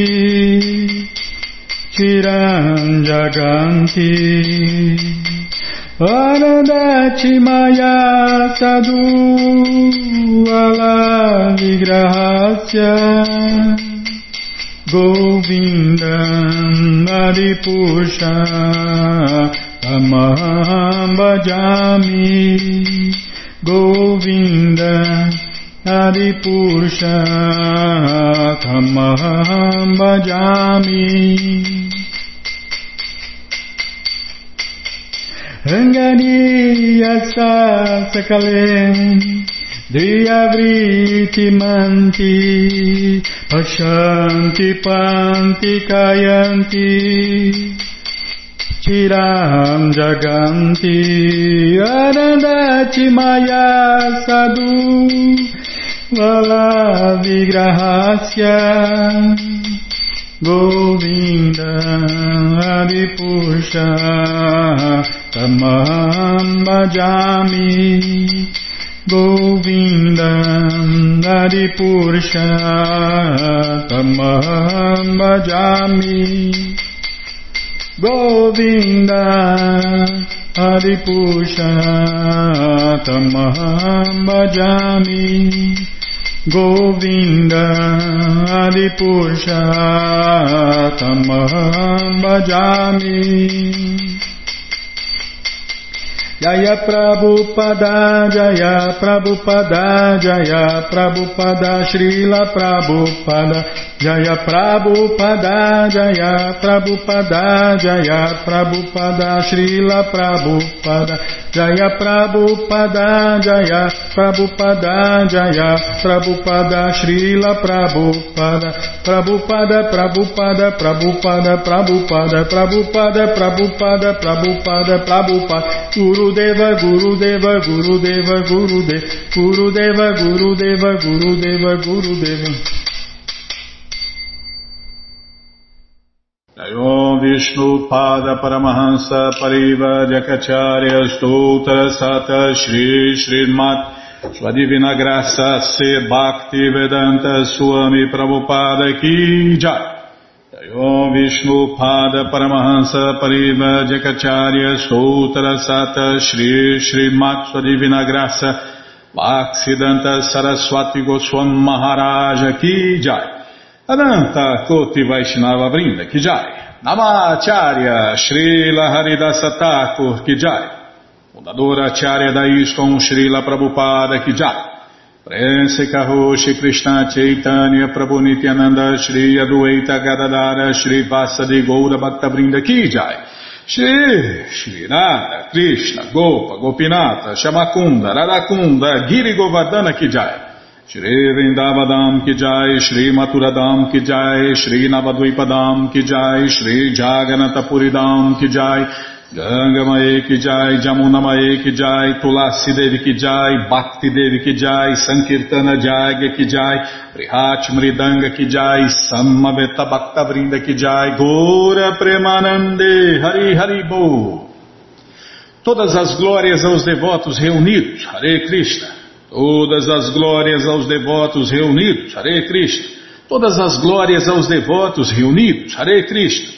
चिरम् जगन्ति वरदक्षिमया सदू विग्रहस्य Govindam Adipusha Tamaham Bhajami Govinda Adipusha Tamaham Bhajami Rangani Yasa Devriti manti pashanti panti kayanti tiram jaganti anandati maya sadu vala vigrahasya govinda adipusha tamam bhajami गोविन्दम् हरिपुरुषतमहं भजामि गोविन्द हरिपुरुषतमहं भजामि गोविन्द हरिपुरुषतमहं भजामि Jaya Prabhupada, Jaya Prabhupada, Jaya Prabhupada, Srila Prabhupada, Jaya Prabhupada, Jaya Prabhupada, Jaya Prabhupada, Srila Prabhupada, Jaya Prabhupada, Jaya Prabhupada, Jaya Prabhupada, Srila Prabhupada, Prabhupada, Prabhupada, Prabhupada, Prabhupada, Prabhupada, Prabhupada, Prabhupada, Prabhupada, Guru Gurudeva, Gurudeva, Gurudeva, Gurudeva, Gurudeva, Gurudeva, Gurudeva, Gurudeva. Om Vishnu Pada Paramahansa Pariva Jakacharya Stoutra Sata Shri Srimat Sua Divina Graça Se Bhakti Vedanta Swami Prabhupada Ki Jai Om Vishnu Pada Paramahansa Pariva Jakacharya Stoutra Sata Shri Srimat Sua Divina Graça Bhaksidanta Saraswati Goswam Maharaja Ki Jai Ananta Koti Vaishnava Brinda Ki Jai Namacharya Srila Haridasa Thakur Ki Jai fundadora Acharya da ISKCON Srila Prabhupada Kijai. Prense Karoshi Krishna Chaitanya Prabhu Nityananda Shri Adueta Gadadara Shri Vasadi Goura Bhaktavrinda Kijai. Shri Shri Radha Krishna Gopa Gopinata Shamakunda Radakunda Giri Govardhana Kijai. Shri Vrindavadam ki jai, Shri Maturadam ki jai, Shri Navadvipadam ki jai, Shri Jaganatapuridam ki jai, Gangamae ki jai, Jamunamae ki jai, Tulasi Devi ki jai, Bhakti Devi ki jai, Sankirtana Jagya ki jai, Prihat Mridanga ki jai, Samaveta Bhakta Vrinda ki jai, Gora Premanande, Hari Hari Bo. Todas as glórias aos devotos reunidos, Hare Krishna. Todas as glórias aos devotos reunidos, Hare Krishna. Todas as glórias aos devotos reunidos, Hare Krishna.